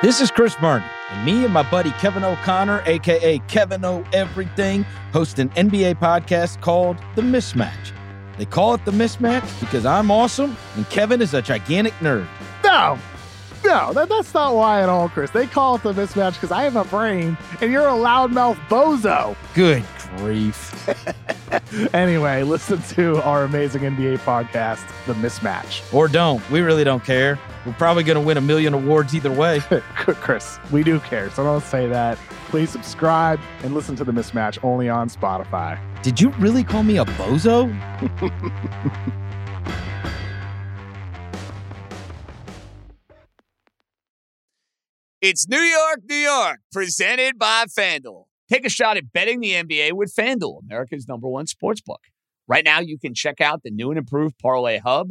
This is Chris Vernon, and me and my buddy Kevin O'Connor, aka Kevin O Everything, host an NBA podcast called The Mismatch. They call it The Mismatch because I'm awesome and Kevin is a gigantic nerd. No, no, that, that's not why at all, Chris. They call it the mismatch because I have a brain and you're a loudmouth bozo. Good grief. anyway, listen to our amazing NBA podcast, The Mismatch. Or don't. We really don't care. We're probably going to win a million awards either way. Chris, we do care, so don't say that. Please subscribe and listen to The Mismatch only on Spotify. Did you really call me a bozo? It's New York, New York, presented by FanDuel. Take a shot at betting the NBA with FanDuel, America's number one sports book. Right now, you can check out the new and improved Parlay Hub,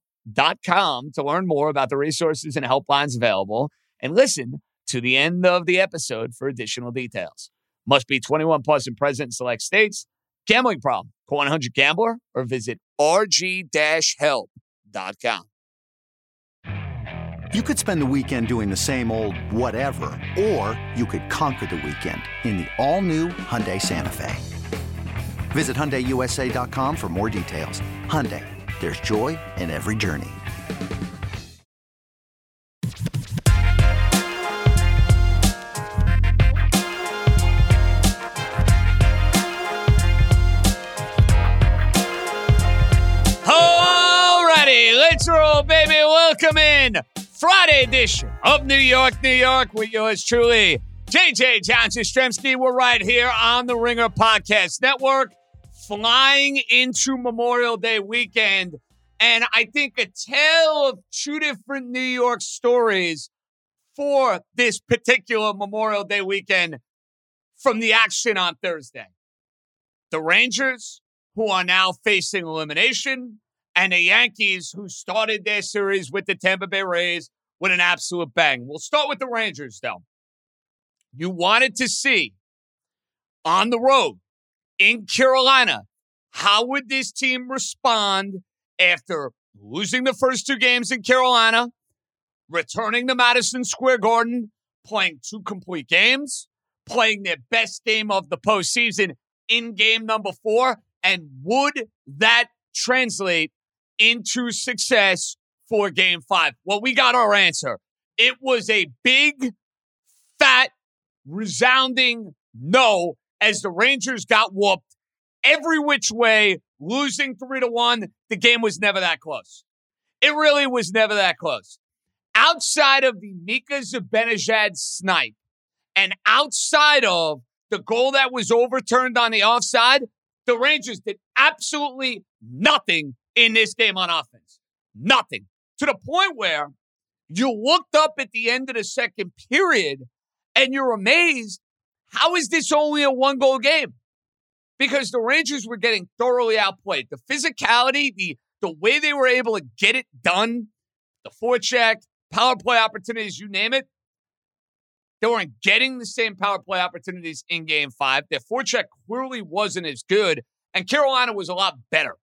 rg-help.com to learn more about the resources and helplines available and listen to the end of the episode for additional details. Must be 21 plus and present in select states. Gambling problem? Call 100 Gambler or visit rg-help.com. You could spend the weekend doing the same old whatever, or you could conquer the weekend in the all-new Hyundai Santa Fe. Visit HyundaiUSA.com for more details. Hyundai, there's joy in every journey. Oh, alrighty, let's roll, baby. Welcome in Friday edition of New York, New York with yours truly, JJ John Jastremski. We're right here on the Ringer Podcast Network, flying into Memorial Day weekend. And I think a tale of two different New York stories for this particular Memorial Day weekend from the action on Thursday. The Rangers, who are now facing elimination, and the Yankees, who started their series with the Tampa Bay Rays with an absolute bang. We'll start with the Rangers, though. You wanted to see on the road in Carolina how would this team respond after losing the first two games in Carolina, returning to Madison Square Garden, playing two complete games, playing their best game of the postseason in game number four, and would that translate into success for game five? Well, we got our answer. It was a big, fat, resounding no as the Rangers got whooped every which way, losing three to one. The game was never that close. It really was never that close. Outside of the Mika Zibanejad snipe and outside of the goal that was overturned on the offside, the Rangers did absolutely nothing in this game on offense. Nothing. To the point where you looked up at the end of the second period and you're amazed how is this only a one goal game? Because the Rangers were getting thoroughly outplayed. The physicality, the the way they were able to get it done, the forecheck, power play opportunities, you name it, they weren't getting the same power play opportunities in game five. Their forecheck clearly wasn't as good, and Carolina was a lot better.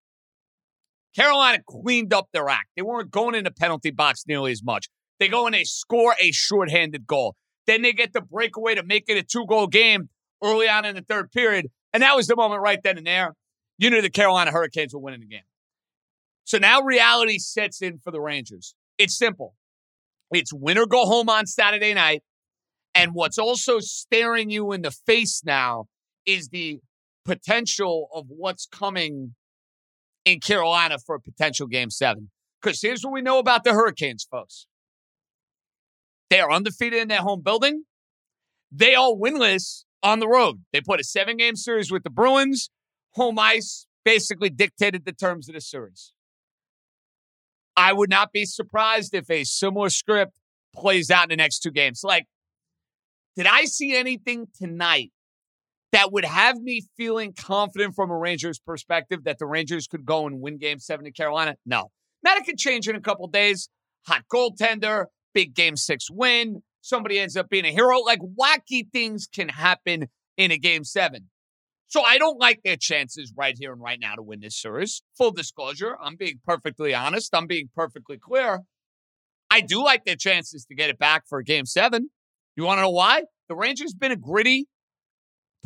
Carolina cleaned up their act. They weren't going in the penalty box nearly as much. They go and they score a shorthanded goal. Then they get the breakaway to make it a two goal game early on in the third period. And that was the moment right then and there. You knew the Carolina Hurricanes were winning the game. So now reality sets in for the Rangers. It's simple. It's win or go home on Saturday night. And what's also staring you in the face now is the potential of what's coming in Carolina for a potential game seven. Because here's what we know about the Hurricanes, folks. They are undefeated in their home building. They are winless on the road. They put a seven game series with the Bruins. Home ice basically dictated the terms of the series. I would not be surprised if a similar script plays out in the next two games. Like, Did I see anything tonight that would have me feeling confident from a Rangers perspective that the Rangers could go and win game seven in Carolina? No. Now it could change in a couple days. Hot goaltender, big game six win. Somebody ends up being a hero. Like wacky things can happen in a game seven. So I don't like their chances right here and right now to win this series. Full disclosure, I'm being perfectly honest. I'm being perfectly clear. I do like their chances to get it back for a game seven. You want to know why? The Rangers been a gritty,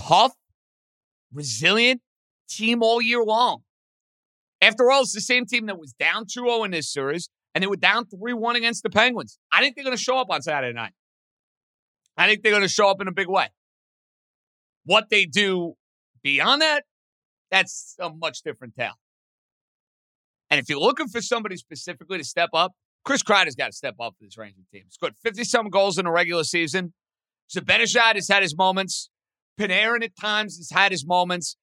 tough, resilient team all year long. After all, it's the same team that was down 2 0 in this series, and they were down 3 1 against the Penguins. I think they're going to show up on Saturday night. I think they're going to show up in a big way. What they do beyond that, that's a much different tale. And if you're looking for somebody specifically to step up, Chris Kreider's got to step up for this Ranger team. He's got 50 some goals in the regular season. Zibanejad has had his moments. Panarin at times has had his moments.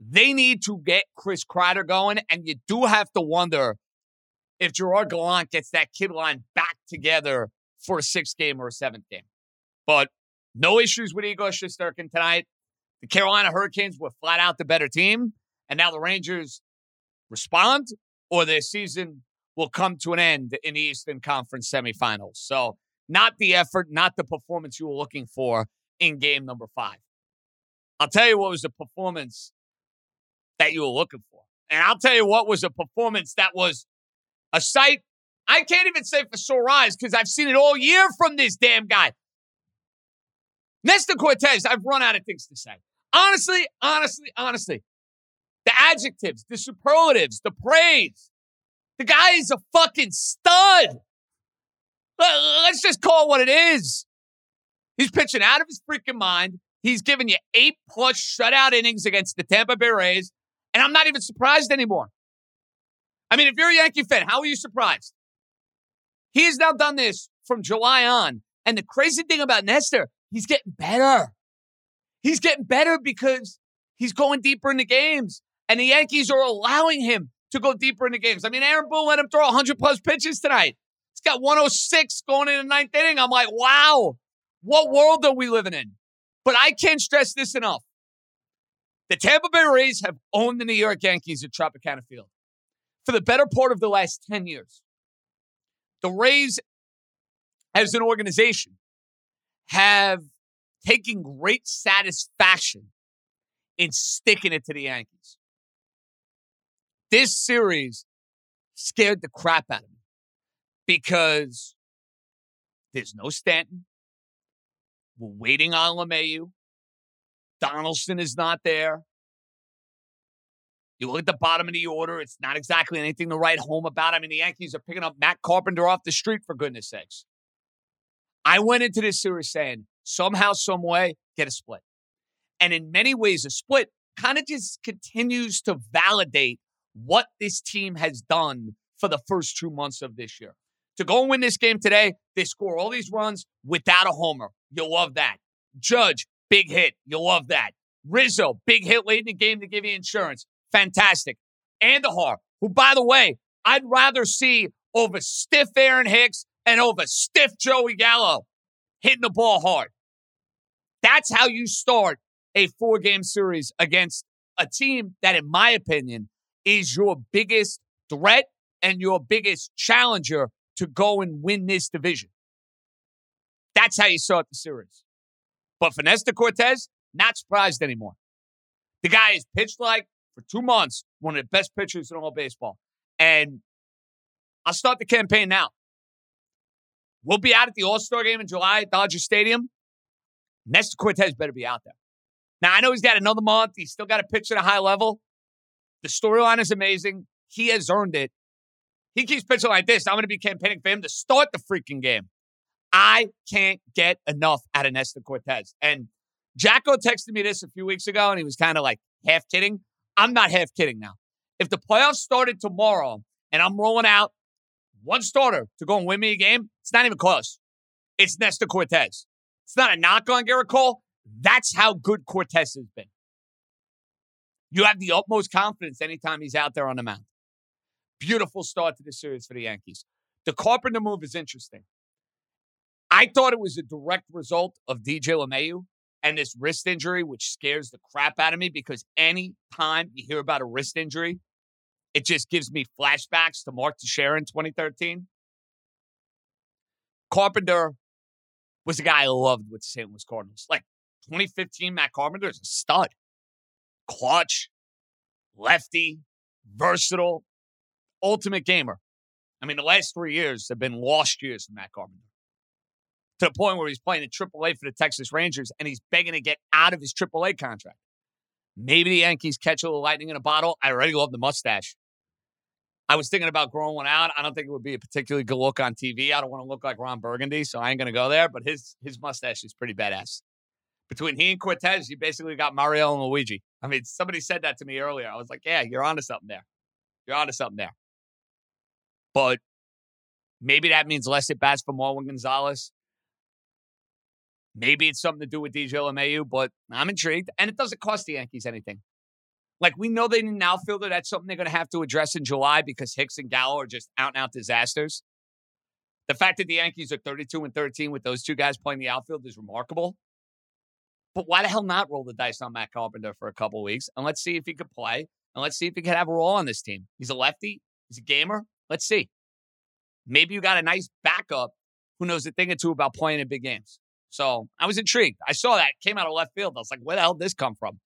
They need to get Chris Kreider going, and you do have to wonder if Gerard Gallant gets that kid line back together for a sixth game or a seventh game. But no issues with Igor Shesterkin tonight. The Carolina Hurricanes were flat out the better team, and now the Rangers respond, or their season will come to an end in the Eastern Conference semifinals. So, not the effort, not the performance you were looking for in game number five. I'll tell you what was the performance that you were looking for. And I'll tell you what was a performance that was a sight. I can't even say for sore eyes because I've seen it all year from this damn guy. Nestor Cortes, I've run out of things to say. Honestly, honestly, honestly, the adjectives, the superlatives, the praise. The guy is a fucking stud. Let's just call it what it is. He's pitching out of his freaking mind. He's giving you eight plus shutout innings against the Tampa Bay Rays, and I'm not even surprised anymore. I mean, if you're a Yankee fan, how are you surprised? He has now done this from July on. And the crazy thing about Nestor, he's getting better. He's getting better because he's going deeper into games, and the Yankees are allowing him to go deeper into games. I mean, Aaron Boone let him throw 100 plus pitches tonight. He's got 106 going in the ninth inning. I'm like, wow, what world are we living in? But I can't stress this enough. The Tampa Bay Rays have owned the New York Yankees at Tropicana Field for the better part of the last 10 years. The Rays, as an organization, have taken great satisfaction in sticking it to the Yankees. This series scared the crap out of me because there's no Stanton. We're waiting on LeMahieu. Donaldson is not there. You look at the bottom of the order, it's not exactly anything to write home about. I mean, the Yankees are picking up Matt Carpenter off the street, for goodness sakes. I went into this series saying, somehow, some way, get a split. And in many ways, a split kind of just continues to validate what this team has done for the first two months of this year. To go and win this game today, they score all these runs without a homer. You'll love that. Judge, big hit. You'll love that. Rizzo, big hit late in the game to give you insurance. Fantastic. Andujar, who, by the way, I'd rather see over stiff Aaron Hicks and over stiff Joey Gallo hitting the ball hard. That's how you start a four game series against a team that, in my opinion, is your biggest threat and your biggest challenger to go and win this division. That's how you start the series. But for Nestor Cortes, not surprised anymore. The guy has pitched like for two months, one of the best pitchers in all baseball. And I'll start the campaign now. We'll be out at the All Star game in July at Dodger Stadium. Nestor Cortes better be out there. Now, I know he's got another month. He's still got to pitch at a high level. The storyline is amazing. He has earned it. He keeps pitching like this. I'm going to be campaigning for him to start the freaking game. I can't get enough out of Nestor Cortes. And Jacko texted me this a few weeks ago, and he was kind of like half kidding. I'm not half kidding now. If the playoffs started tomorrow and I'm rolling out one starter to go and win me a game, it's not even close. It's Nestor Cortes. It's not a knock on Gerrit Cole. That's how good Cortes has been. You have the utmost confidence anytime he's out there on the mound. Beautiful start to the series for the Yankees. The Carpenter move is interesting. I thought it was a direct result of DJ LeMahieu and this wrist injury, which scares the crap out of me because any time you hear about a wrist injury, it just gives me flashbacks to Mark Teixeira in 2013. Carpenter was a guy I loved with the St. Louis Cardinals. Like 2015, Matt Carpenter is a stud. Clutch, lefty, versatile, ultimate gamer. I mean, the last three years have been lost years for Matt Carpenter. To the point where he's playing in AAA for the Texas Rangers and he's begging to get out of his AAA contract. Maybe the Yankees catch a little lightning in a bottle. I already love the mustache. I was thinking about growing one out. I don't think it would be a particularly good look on TV. I don't want to look like Ron Burgundy, so I ain't going to go there. But his his mustache is pretty badass. Between he and Cortes, you basically got Mario and Luigi. I mean, somebody said that to me earlier. I was like, yeah, you're onto something there. You're onto something there. But maybe that means less at bats for Marwin Gonzalez. Maybe it's something to do with DJ LeMahieu, but I'm intrigued. And it doesn't cost the Yankees anything. Like we know they need an outfielder. That's something they're going to have to address in July because Hicks and Gallo are just out and out disasters. The fact that the Yankees are 32 and 13 with those two guys playing the outfield is remarkable. But why the hell not roll the dice on Matt Carpenter for a couple weeks and let's see if he could play and let's see if he could have a role on this team. He's a lefty. He's a gamer. Let's see. Maybe you got a nice backup who knows a thing or two about playing in big games. So I was intrigued. I saw that came out of left field. I was like, where the hell did this come from?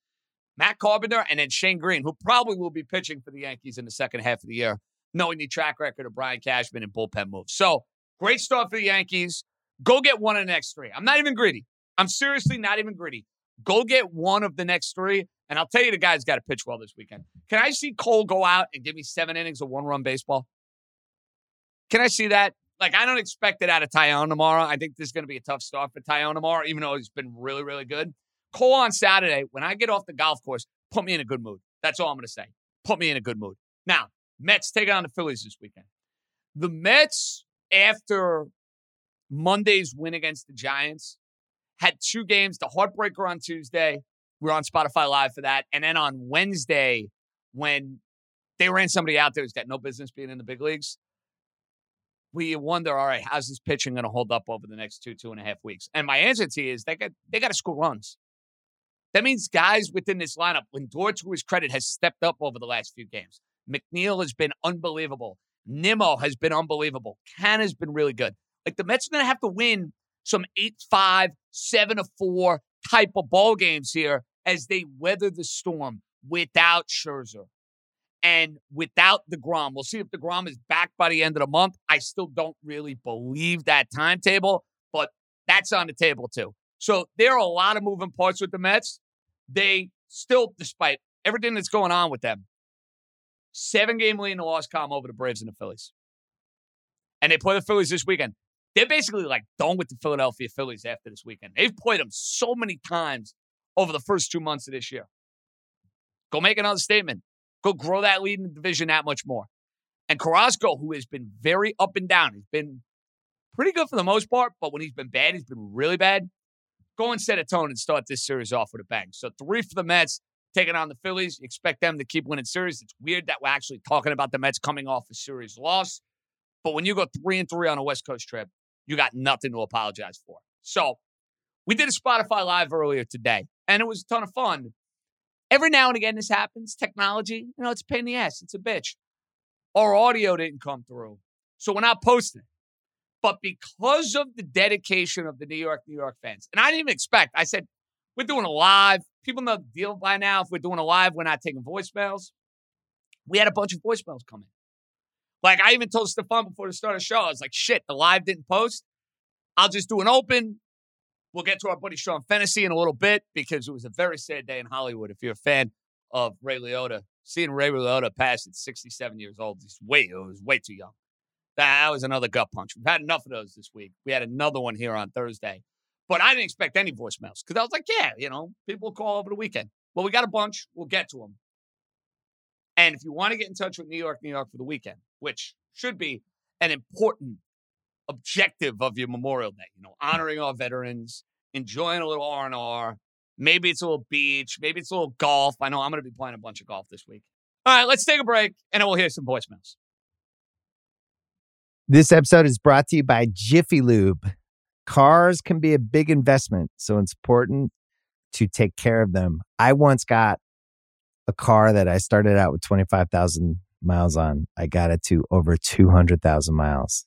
Matt Carpenter and then Shane Greene, who probably will be pitching for the Yankees in the second half of the year, knowing the track record of Brian Cashman and bullpen moves. So great start for the Yankees. Go get one of the next three. I'm not even greedy. I'm seriously not even greedy. Go get one of the next three. And I'll tell you, the guy's got to pitch well this weekend. Can I see Cole go out and give me seven innings of one run baseball? Can I see that? Like, I don't expect it out of Taillon tomorrow. I think this is going to be a tough start for Taillon tomorrow, even though he's been really, really good. Cole on Saturday, when I get off the golf course, put me in a good mood. That's all I'm going to say. Put me in a good mood. Now, Mets take on the Phillies this weekend. The Mets, after Monday's win against the Giants, had two games the heartbreaker on Tuesday. We are on Spotify Live for that. And then on Wednesday, when they ran somebody out there who's got no business being in the big leagues, we wonder, all right, how's this pitching going to hold up over the next two, two and a half weeks? And my answer to you is they got they got to score runs. That means guys within this lineup, When Lindor, to his credit, has stepped up over the last few games. McNeil has been unbelievable. Nimmo has been unbelievable. Can has been really good. Like the Mets are going to have to win some 8 5, 7 4 type of ball games here as they weather the storm without Scherzer and without the DeGrom. We'll see if the DeGrom is back by the end of the month. I still don't really believe that timetable, but that's on the table too. So there are a lot of moving parts with the Mets. They still, despite everything that's going on with them, seven game lead in the loss column over the Braves and the Phillies. And they play the Phillies this weekend. They're basically like done with the Philadelphia Phillies after this weekend. They've played them so many times over the first two months of this year. Go make another statement. Go grow that lead in the division that much more. And Carrasco, who has been very up and down, he's been pretty good for the most part, but when he's been bad, he's been really bad go and set a tone and start this series off with a bang. So three for the Mets, taking on the Phillies. Expect them to keep winning series. It's weird that we're actually talking about the Mets coming off a series loss. But when you go three and three on a West Coast trip, you got nothing to apologize for. So we did a Spotify Live earlier today, and it was a ton of fun. Every now and again, this happens. Technology, you know, it's a pain in the ass. It's a bitch. Our audio didn't come through. So we're not posting it. But because of the dedication of the New York, New York fans, and I didn't even expect, I said, we're doing a live. People know the deal by now. If we're doing a live, we're not taking voicemails. We had a bunch of voicemails coming. Like I even told Stefan before the start of the show, I was like, shit, the live didn't post. I'll just do an open. We'll get to our buddy Sean Fennessy in a little bit because it was a very sad day in Hollywood. If you're a fan of Ray Liotta, seeing Ray Liotta pass at 67 years old, he's way, it was way too young. That was another gut punch. We've had enough of those this week. We had another one here on Thursday. But I didn't expect any voicemails because I was like, yeah, you know, people call over the weekend. Well, we got a bunch. We'll get to them. And if you want to get in touch with New York, New York for the weekend, which should be an important objective of your Memorial Day, you know, honoring our veterans, enjoying a little R&R, maybe it's a little beach, maybe it's a little golf. I know I'm going to be playing a bunch of golf this week. All right, let's take a break and then we'll hear some voicemails. This episode is brought to you by Jiffy Lube. Cars can be a big investment, so it's important to take care of them. I once got a car that I started out with 25,000 miles on. I got it to over 200,000 miles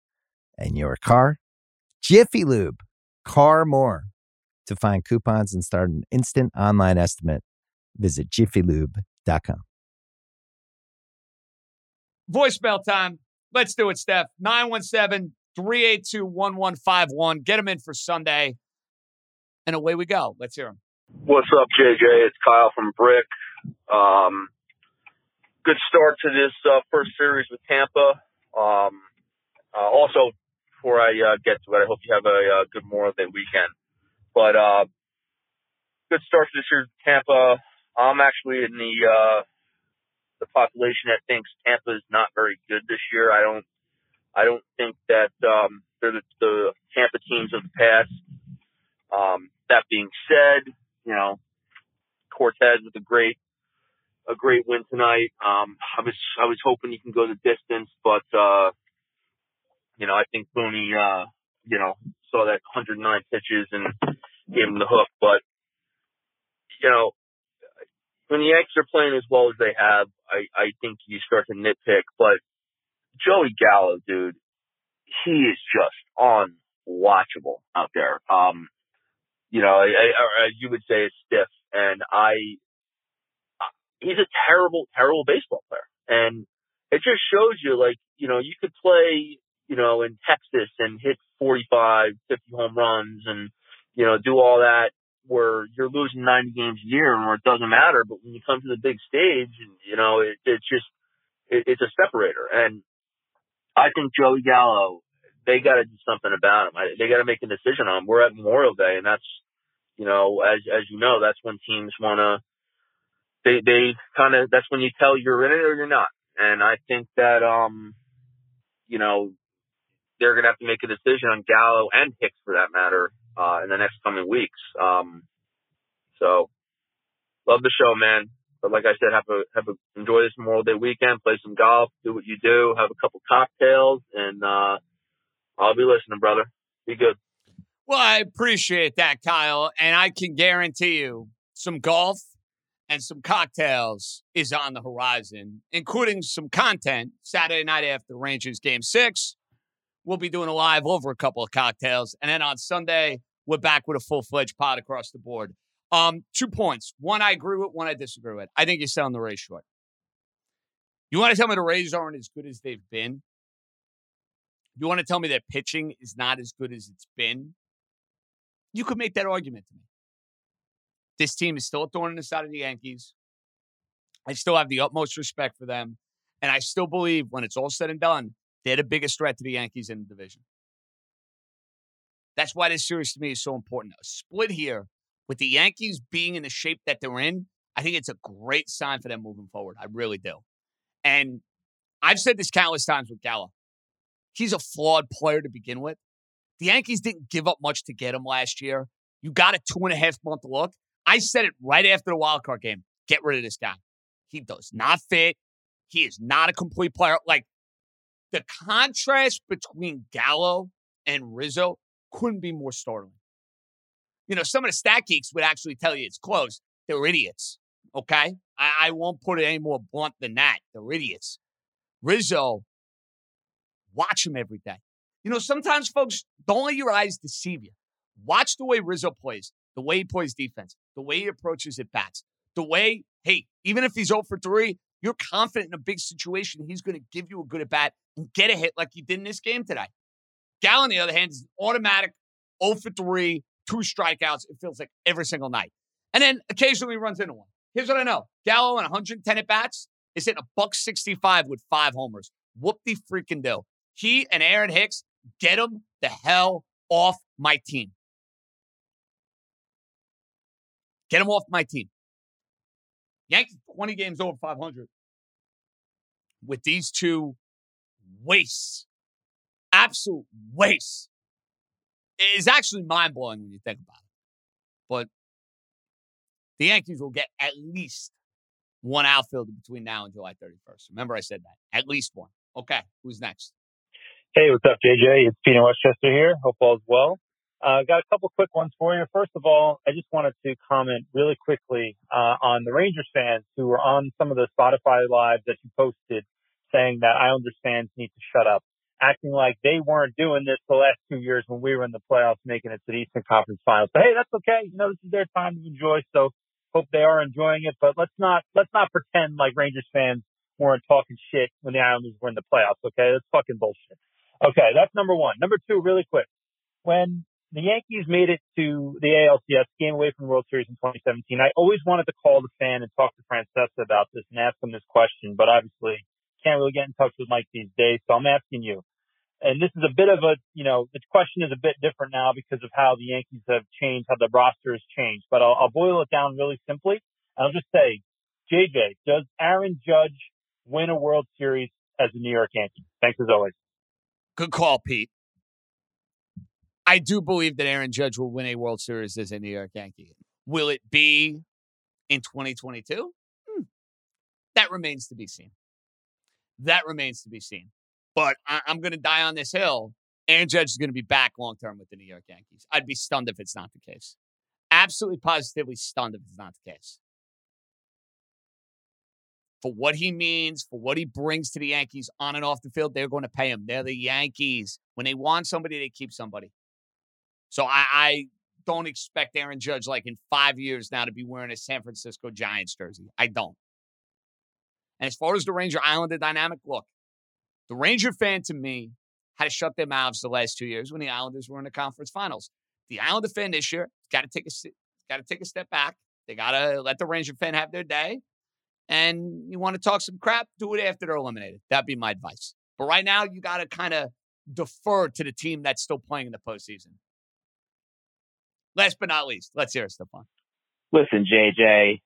and your car. Jiffy Lube, car more. To find coupons and start an instant online estimate, visit jiffylube.com. Voicemail time. Let's do it, Steph. 917 382 1151. Get them in for Sunday. And away we go. Let's hear them. What's up, JJ? It's Kyle from Brick. Um, good start to this uh, first series with Tampa. Um, uh, also, before I uh, get to it, I hope you have a, uh, good Memorial Day weekend. But uh, good start to this year, Tampa. I'm actually in the uh, the population that thinks Tampa is not very good this year. I don't I don't think that um, they're the, the Tampa teams of the past. Um, that being said, you know, Cortes with a great a great win tonight. Um, I was I was hoping he can go the distance, but uh, you know, I think Booney, uh, you know, saw that 109 pitches and gave him the hook. But you know, when the Yankees are playing as well as they have, I I think you start to nitpick. But Joey Gallo, dude, he is just unwatchable out there. Um, you know, I, I, as you would say, it's stiff, and I, he's a terrible, terrible baseball player, and it just shows you, like, you know, you could play, you know, in Texas and hit 45, 50 home runs, and you know, do all that where you're losing 90 games a year and where it doesn't matter, but when you come to the big stage, you know, it, it's just, it, it's a separator, and I think Joey Gallo, they got to do something about him. They got to make a decision on him. We're at Memorial Day, and that's, you know, as as you know, that's when teams want to. They they kind of that's when you tell you're in it or you're not. And I think that um, you know, they're gonna have to make a decision on Gallo and Hicks for that matter uh, in the next coming weeks. Um, so love the show, man. But like I said, have a have a enjoy this Memorial Day weekend, play some golf, do what you do, have a couple cocktails, and uh, I'll be listening, brother. Be good. Well, I appreciate that, Kyle, and I can guarantee you some golf and some cocktails is on the horizon, including some content Saturday night after Rangers game six. We'll be doing a live over a couple of cocktails. And then on Sunday, we're back with a full fledged pot across the board. Um, two points. One I agree with, one I disagree with. I think you're selling the Rays short. You want to tell me the Rays aren't as good as they've been? You want to tell me that pitching is not as good as it's been? You could make that argument to me. This team is still a thorn in the side of the Yankees. I still have the utmost respect for them. And I still believe when it's all said and done, they're the biggest threat to the Yankees in the division. That's why this series to me is so important. A split here with the Yankees being in the shape that they're in, I think it's a great sign for them moving forward. I really do. And I've said this countless times with Gallo. He's a flawed player to begin with. The Yankees didn't give up much to get him last year. You got a two and a half month look. I said it right after the wild card game. Get rid of this guy. He does not fit. He is not a complete player. Like the contrast between Gallo and Rizzo couldn't be more startling you know, some of the stat geeks would actually tell you it's close. They're idiots. Okay. I, I won't put it any more blunt than that. They're idiots. Rizzo, watch him every day. You know, sometimes folks, don't let your eyes deceive you. Watch the way Rizzo plays, the way he plays defense, the way he approaches at bats, the way, hey, even if he's 0 for 3, you're confident in a big situation, he's going to give you a good at bat and get a hit like he did in this game today. Gallo, on the other hand, is an automatic 0 for 3, two strikeouts, it feels like every single night. And then occasionally runs into one. Here's what I know Gallo in 110 at bats is hitting a buck 65 with five homers. Whoop the freaking do. He and Aaron Hicks get him the hell off my team. Get him off my team. Yankees 20 games over 500 with these two wastes, absolute wastes, is actually mind blowing when you think about it. But the Yankees will get at least one outfielder between now and July 31st. Remember, I said that. At least one. Okay, who's next? Hey, what's up, JJ? It's Peter Westchester here. Hope all's well. Uh, got a couple quick ones for you. First of all, I just wanted to comment really quickly uh, on the Rangers fans who were on some of the Spotify lives that you posted saying that Islanders fans need to shut up, acting like they weren't doing this the last two years when we were in the playoffs making it to the Eastern Conference Finals. But hey, that's okay. You know, this is their time to enjoy. So hope they are enjoying it. But let's not let's not pretend like Rangers fans weren't talking shit when the Islanders were in the playoffs. Okay, that's fucking bullshit. Okay, that's number one. Number two, really quick. When the Yankees made it to the ALCS, game away from the World Series in 2017. I always wanted to call the fan and talk to Francesa about this and ask him this question, but obviously can't really get in touch with Mike these days. So I'm asking you. And this is a bit of a, you know, the question is a bit different now because of how the Yankees have changed, how the roster has changed. But I'll, I'll boil it down really simply. I'll just say, JJ, does Aaron Judge win a World Series as a New York Yankee? Thanks as always. Good call, Pete. I do believe that Aaron Judge will win a World Series as a New York Yankee. Will it be in 2022? Hmm. That remains to be seen. That remains to be seen. But I- am going to die on this hill. Aaron Judge is going to be back long term with the New York Yankees. I'd be stunned if it's not the case. Absolutely positively stunned if it's not the case. For what he means, for what he brings to the Yankees on and off the field, they're going to pay him. They're the Yankees. When they want somebody, they keep somebody. So I, I don't expect Aaron Judge like in five years now to be wearing a San Francisco Giants jersey. I don't. And as far as the Ranger Islander dynamic, look, the Ranger fan to me had to shut their mouths the last two years when the Islanders were in the conference finals. The Islander fan this year got to take a got to take a step back. They got to let the Ranger fan have their day. And you want to talk some crap, do it after they're eliminated. That'd be my advice. But right now, you got to kind of defer to the team that's still playing in the postseason. Last but not least, let's hear it, Stephon. Listen, JJ,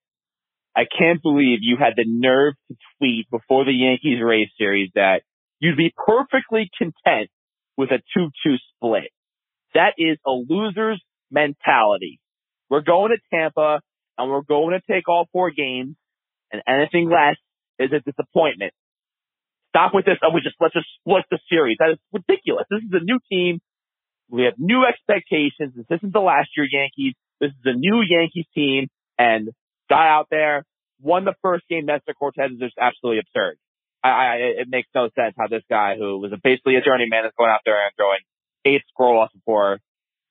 I can't believe you had the nerve to tweet before the Yankees Rays series that you'd be perfectly content with a 2-2 split. That is a loser's mentality. We're going to Tampa and we're going to take all four games and anything less is a disappointment. Stop with this. Oh, we just let's just split the series. That is ridiculous. This is a new team. We have new expectations. This isn't the last year Yankees. This is a new Yankees team and guy out there won the first game. Nestor Cortes is just absolutely absurd. I, I, it makes no sense how this guy who was a, basically a journeyman is going out there and throwing eight scoreless before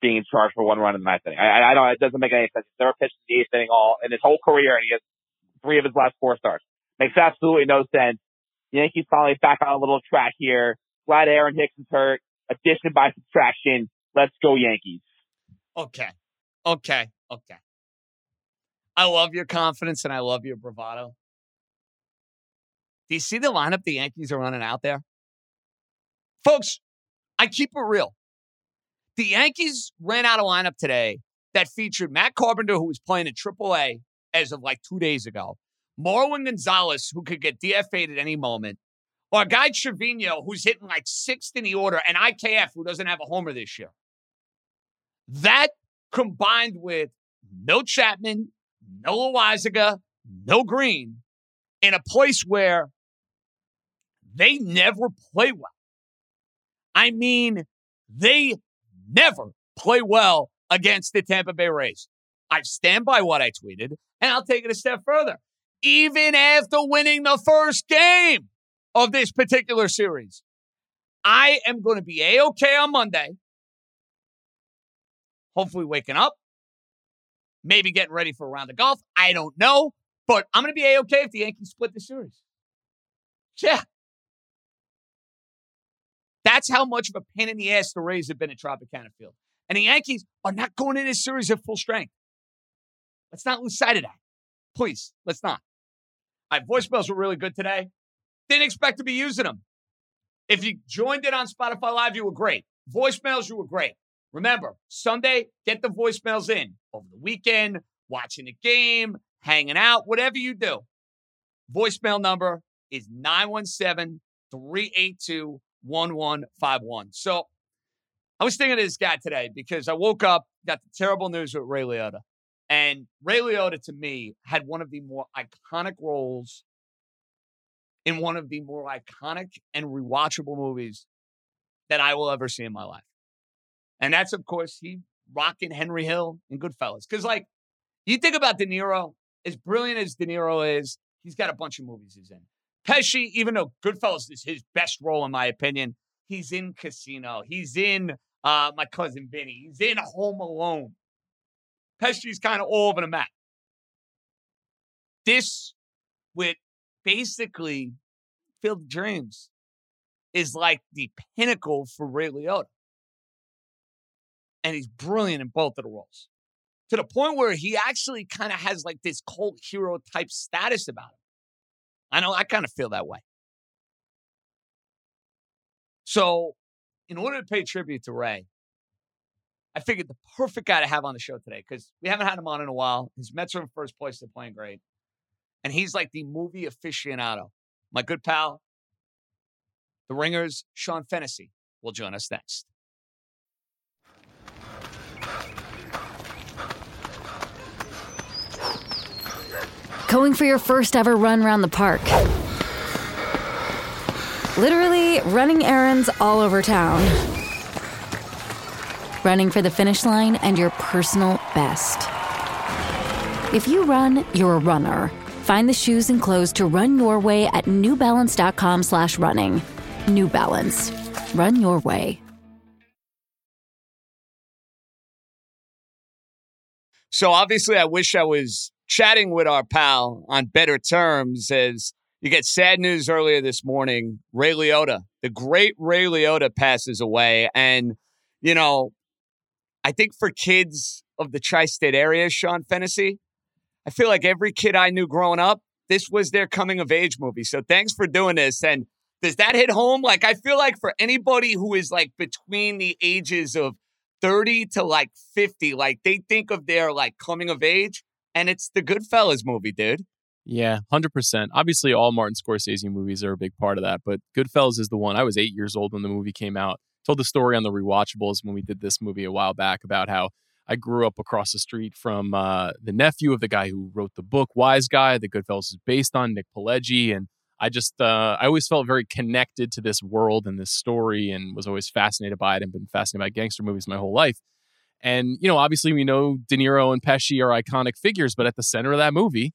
being charged for one run in the ninth inning. I, I don't, it doesn't make any sense. He's never pitched in the eighth inning all in his whole career and he has three of his last four starts. Makes absolutely no sense. Yankees finally back on a little track here. Glad Aaron Hicks is hurt addition by subtraction. Let's go Yankees. Okay. Okay. Okay. I love your confidence and I love your bravado. Do you see the lineup the Yankees are running out there? Folks, I keep it real. The Yankees ran out a lineup today that featured Matt Carpenter, who was playing in AAA as of like two days ago, Marwin Gonzalez, who could get DFA'd at any moment, or a guy Trevino who's hitting like sixth in the order, and IKF who doesn't have a homer this year. That combined with no Chapman, no Loaisiga, no Green, in a place where they never play well. I mean, they never play well against the Tampa Bay Rays. I stand by what I tweeted, and I'll take it a step further. Even after winning the first game, of this particular series. I am going to be A OK on Monday. Hopefully, waking up, maybe getting ready for a round of golf. I don't know, but I'm going to be A OK if the Yankees split the series. Yeah. That's how much of a pain in the ass the Rays have been at Tropicana Field. And the Yankees are not going in this series at full strength. Let's not lose sight of that. Please, let's not. All right, voicemails were really good today. Didn't expect to be using them. If you joined it on Spotify Live, you were great. Voicemails, you were great. Remember, Sunday, get the voicemails in. Over the weekend, watching the game, hanging out, whatever you do. Voicemail number is 917 382 1151. So I was thinking of this guy today because I woke up, got the terrible news with Ray Liotta. And Ray Liotta, to me, had one of the more iconic roles in one of the more iconic and rewatchable movies that I will ever see in my life. And that's, of course, he rocking Henry Hill in Goodfellas. Because, like, you think about De Niro, as brilliant as De Niro is, he's got a bunch of movies he's in. Pesci, even though Goodfellas is his best role, in my opinion, he's in Casino. He's in uh, My Cousin Vinny. He's in Home Alone. Pesci's kind of all over the map. This, with basically Field Dreams, is like the pinnacle for Ray Liotta. And he's brilliant in both of the roles to the point where he actually kind of has like this cult hero type status about him. I know I kind of feel that way. So, in order to pay tribute to Ray, I figured the perfect guy to have on the show today because we haven't had him on in a while. His Mets are in first place; they're playing great, and he's like the movie aficionado. My good pal, the Ringers, Sean Fennessy, will join us next. Going for your first ever run around the park. Literally running errands all over town. Running for the finish line and your personal best. If you run, you're a runner. Find the shoes and clothes to run your way at newbalance.com slash running. New Balance. Run your way. So obviously, I wish I was chatting with our pal on better terms as you get sad news earlier this morning. Ray Liotta, the great Ray Liotta, passes away. And, you know, I think for kids of the tri state area, Sean Fennessy, I feel like every kid I knew growing up, this was their coming of age movie. So thanks for doing this. And does that hit home? Like, I feel like for anybody who is like between the ages of 30 to like 50, like they think of their like coming of age, and it's the Goodfellas movie, dude. Yeah, 100%. Obviously, all Martin Scorsese movies are a big part of that, but Goodfellas is the one. I was eight years old when the movie came out. Told the story on the Rewatchables when we did this movie a while back about how I grew up across the street from uh, the nephew of the guy who wrote the book, Wise Guy, that Goodfellas is based on, Nick Pileggi. And I just, uh, I always felt very connected to this world and this story and was always fascinated by it and been fascinated by gangster movies my whole life. And, you know, obviously we know De Niro and Pesci are iconic figures, but at the center of that movie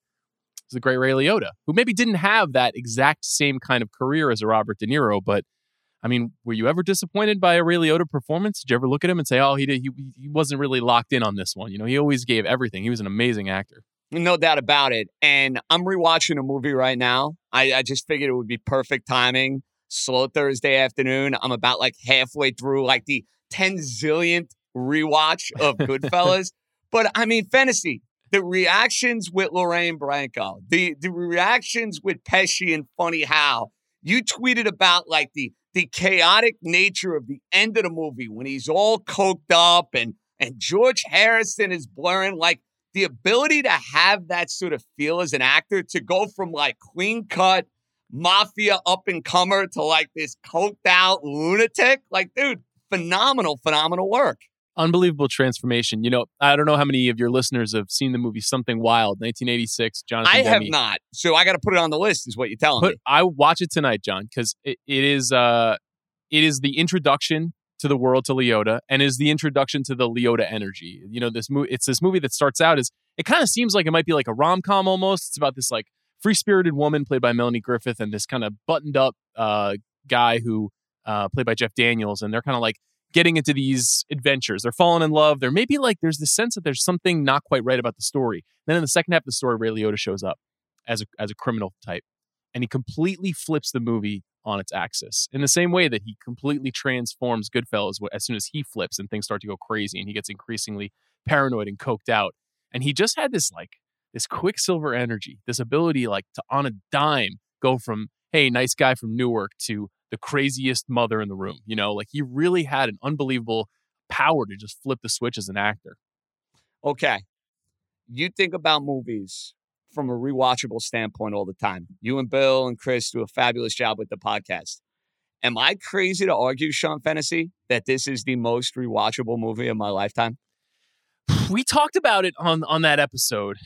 is the great Ray Liotta, who maybe didn't have that exact same kind of career as a Robert De Niro, but I mean, were you ever disappointed by a Ray Liotta performance? Did you ever look at him and say, "Oh, he did, he he wasn't really locked in on this one"? You know, he always gave everything. He was an amazing actor. No doubt about it. And I'm rewatching a movie right now. I, I just figured it would be perfect timing. Slow Thursday afternoon. I'm about like halfway through like the 10 zillionth rewatch of Goodfellas. but I mean, fantasy. the reactions with Lorraine Bracco, the, the reactions with Pesci and Funny How, you tweeted about like the the chaotic nature of the end of the movie when he's all coked up and and George Harrison is blurring like the ability to have that sort of feel as an actor to go from like clean cut mafia up and comer to like this coked out lunatic like dude phenomenal phenomenal work Unbelievable transformation. You know, I don't know how many of your listeners have seen the movie Something Wild, 1986. Jonathan I have not so I got to put it on the list is what you're telling Put, me I watch it tonight, John, because it, it is uh, it is the introduction to the world to Liotta and is the introduction to the Liotta energy. You know, this movie. It's this movie that starts out as it kind of seems like it might be like a rom com almost. It's about this like free spirited woman played by Melanie Griffith and this kind of buttoned up uh, guy who uh, played by Jeff Daniels, and they're kind of like getting into these adventures. They're falling in love. There may be like there's this sense that there's something not quite right about the story. Then in the second half of the story, Ray Liotta shows up as a as a criminal type, and he completely flips the movie on its axis in the same way that he completely transforms Goodfellas as soon as he flips and things start to go crazy and he gets increasingly paranoid and coked out. And he just had this like this quicksilver energy, this ability like to on a dime go from hey nice guy from Newark to the craziest mother in the room. You know, like he really had an unbelievable power to just flip the switch as an actor. okay you think about movies from a rewatchable standpoint all the time. You and Bill and Chris do a fabulous job with the podcast. Am I crazy to argue, Sean Fennessy, that this is the most rewatchable movie of my lifetime? We talked about it on on that episode.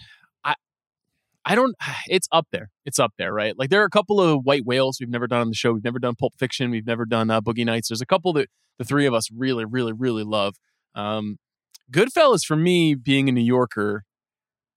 I don't it's up there. It's up there, right? Like there are a couple of white whales we've never done on the show. We've never done Pulp Fiction, we've never done uh, Boogie Nights. There's a couple that the three of us really really really love. Um Goodfellas for me being a New Yorker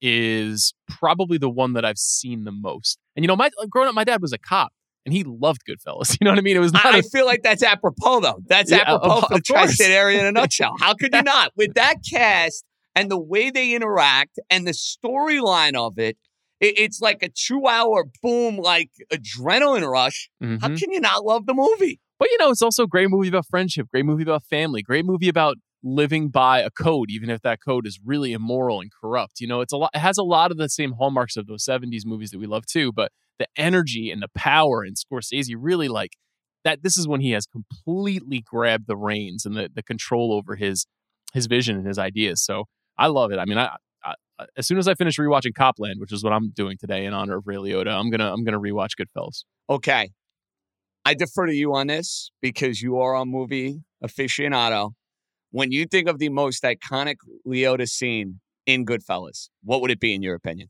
is probably the one that I've seen the most. And you know, my growing up my dad was a cop and he loved Goodfellas. You know what I mean? It was. Not I, a, I feel like that's apropos, though. That's yeah, apropos of, for the tri-state area in a nutshell. How could you not? With that cast and the way they interact and the storyline of it, it it's like a two-hour boom, like adrenaline rush. Mm-hmm. How can you not love the movie? But you know, it's also a great movie about friendship, great movie about family, great movie about living by a code, even if that code is really immoral and corrupt. You know, it's a lot. It has a lot of the same hallmarks of those '70s movies that we love too, but the energy and the power and Scorsese really like that this is when he has completely grabbed the reins and the, the control over his his vision and his ideas. So I love it. I mean, I, Uh, as soon as I finish rewatching Cop Land, which is what I'm doing today in honor of Ray Liotta, I'm gonna I'm gonna rewatch Goodfellas. Okay, I defer to you on this because you are a movie aficionado. When you think of the most iconic Liotta scene in Goodfellas, what would it be in your opinion?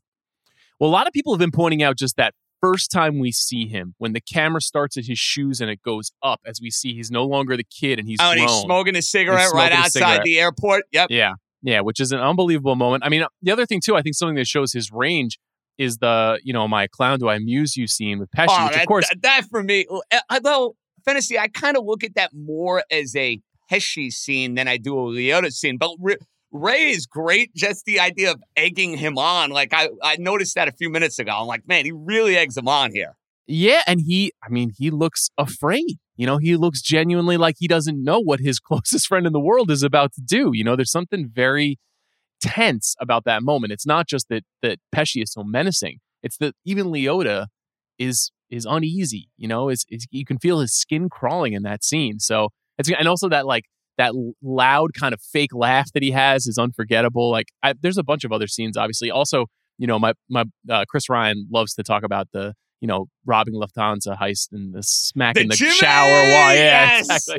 Well, a lot of people have been pointing out just that first time we see him, when the camera starts at his shoes and it goes up as we see he's no longer the kid and he's oh, and he's smoking a cigarette right outside cigarette. the airport. Yep. Yeah. Yeah, which is an unbelievable moment. I mean, the other thing too, I think something that shows his range is the, you know, my clown do I amuse you scene with Pesci, oh, which that, of course that, that for me, although eh, Fennessy, I kind of look at that more as a Pesci scene than I do a Liotta scene. But re- Ray is great. Just the idea of egging him on. Like I, I noticed that a few minutes ago. I'm like, man, he really eggs him on here. Yeah, and he, I mean, he looks afraid. You know, he looks genuinely like he doesn't know what his closest friend in the world is about to do. You know, there's something very tense about that moment. It's not just that that Pesci is so menacing. It's that even Liotta is is uneasy. You know, is you can feel his skin crawling in that scene. So it's and also that like that loud kind of fake laugh that he has is unforgettable. Like I, there's a bunch of other scenes, obviously. Also, you know, my my uh, Chris Ryan loves to talk about the you know robbing Lufthansa heist and the smack the in the Jimmy! shower. Wall. Yeah, yes! exactly.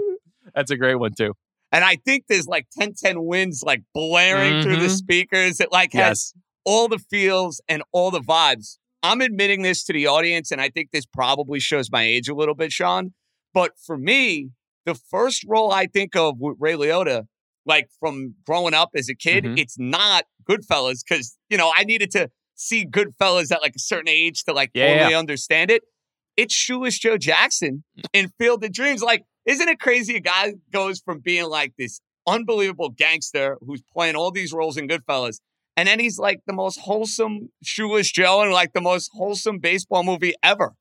That's a great one too. And I think there's like 1010 WINS like blaring mm-hmm. through the mm-hmm. speakers. It like has yes. all the feels and all the vibes. I'm admitting this to the audience, and I think this probably shows my age a little bit, Sean. But for me, the first role I think of with Ray Liotta, like from growing up as a kid, mm-hmm. it's not Goodfellas because you know I needed to see Goodfellas at like a certain age to like yeah, totally yeah. understand it. It's Shoeless Joe Jackson in Field of Dreams. Like, isn't it crazy? A guy goes from being like this unbelievable gangster who's playing all these roles in Goodfellas, and then he's like the most wholesome Shoeless Joe and like the most wholesome baseball movie ever.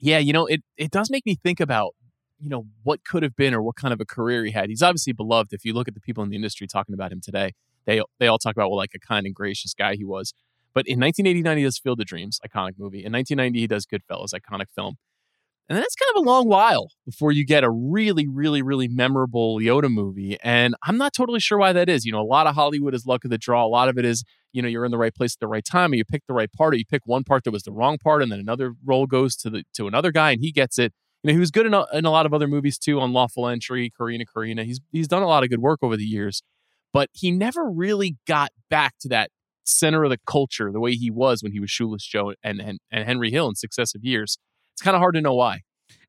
Yeah, you know, it it does make me think about you know, what could have been or what kind of a career he had. He's obviously beloved. If you look at the people in the industry talking about him today, they they all talk about well, like a kind and gracious guy he was. But in 1989, he does Field of Dreams, iconic movie. In 1990, he does Goodfellas, iconic film. And then it's kind of a long while before you get a really, really, really memorable Liotta movie. And I'm not totally sure why that is. You know, a lot of Hollywood is luck of the draw. A lot of it is, you know, you're in the right place at the right time, or you pick the right part, or you pick one part that was the wrong part, and then another role goes to the to another guy, and he gets it you know, he was good in a, in a lot of other movies too, Unlawful Entry, Corrina, Corrina. He's he's done a lot of good work over the years, but he never really got back to that center of the culture the way he was when he was Shoeless Joe and and, and Henry Hill in successive years. It's kind of hard to know why.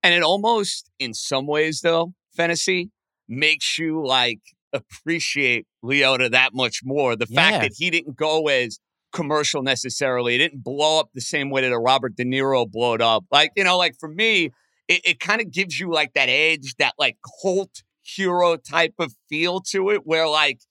And it almost, in some ways, though, Fennessy makes you like appreciate Liotta that much more. The yeah. fact that he didn't go as commercial necessarily, it didn't blow up the same way that a Robert De Niro blowed up. Like you know, like for me, it, it kind of gives you like that edge, that like cult hero type of feel to it, where like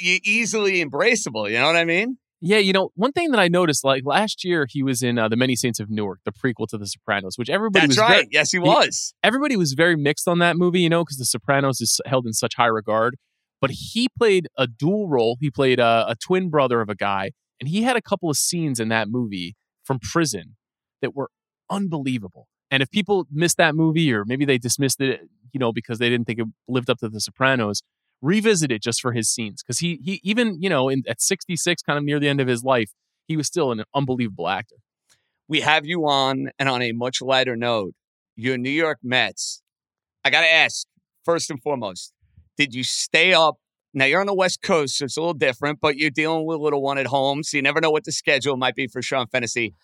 easily embraceable. You know what I mean? Yeah, you know, one thing that I noticed, like last year, he was in uh, the Many Saints of Newark, the prequel to The Sopranos, which everybody That's was right. Very, yes, he was. He, everybody was very mixed on that movie, you know, because The Sopranos is held in such high regard. But he played a dual role. He played a, a twin brother of a guy, and he had a couple of scenes in that movie from prison that were unbelievable. And if people missed that movie or maybe they dismissed it, you know, because they didn't think it lived up to The Sopranos, revisit it just for his scenes because he he even you know in, at 66, kind of near the end of his life, he was still an unbelievable actor. We have you on, and on a much lighter note, your New York Mets. I got to ask first and foremost, did you stay up? Now you're on the West Coast, so it's a little different, but you're dealing with a little one at home, so you never know what the schedule might be for Sean Fennessy.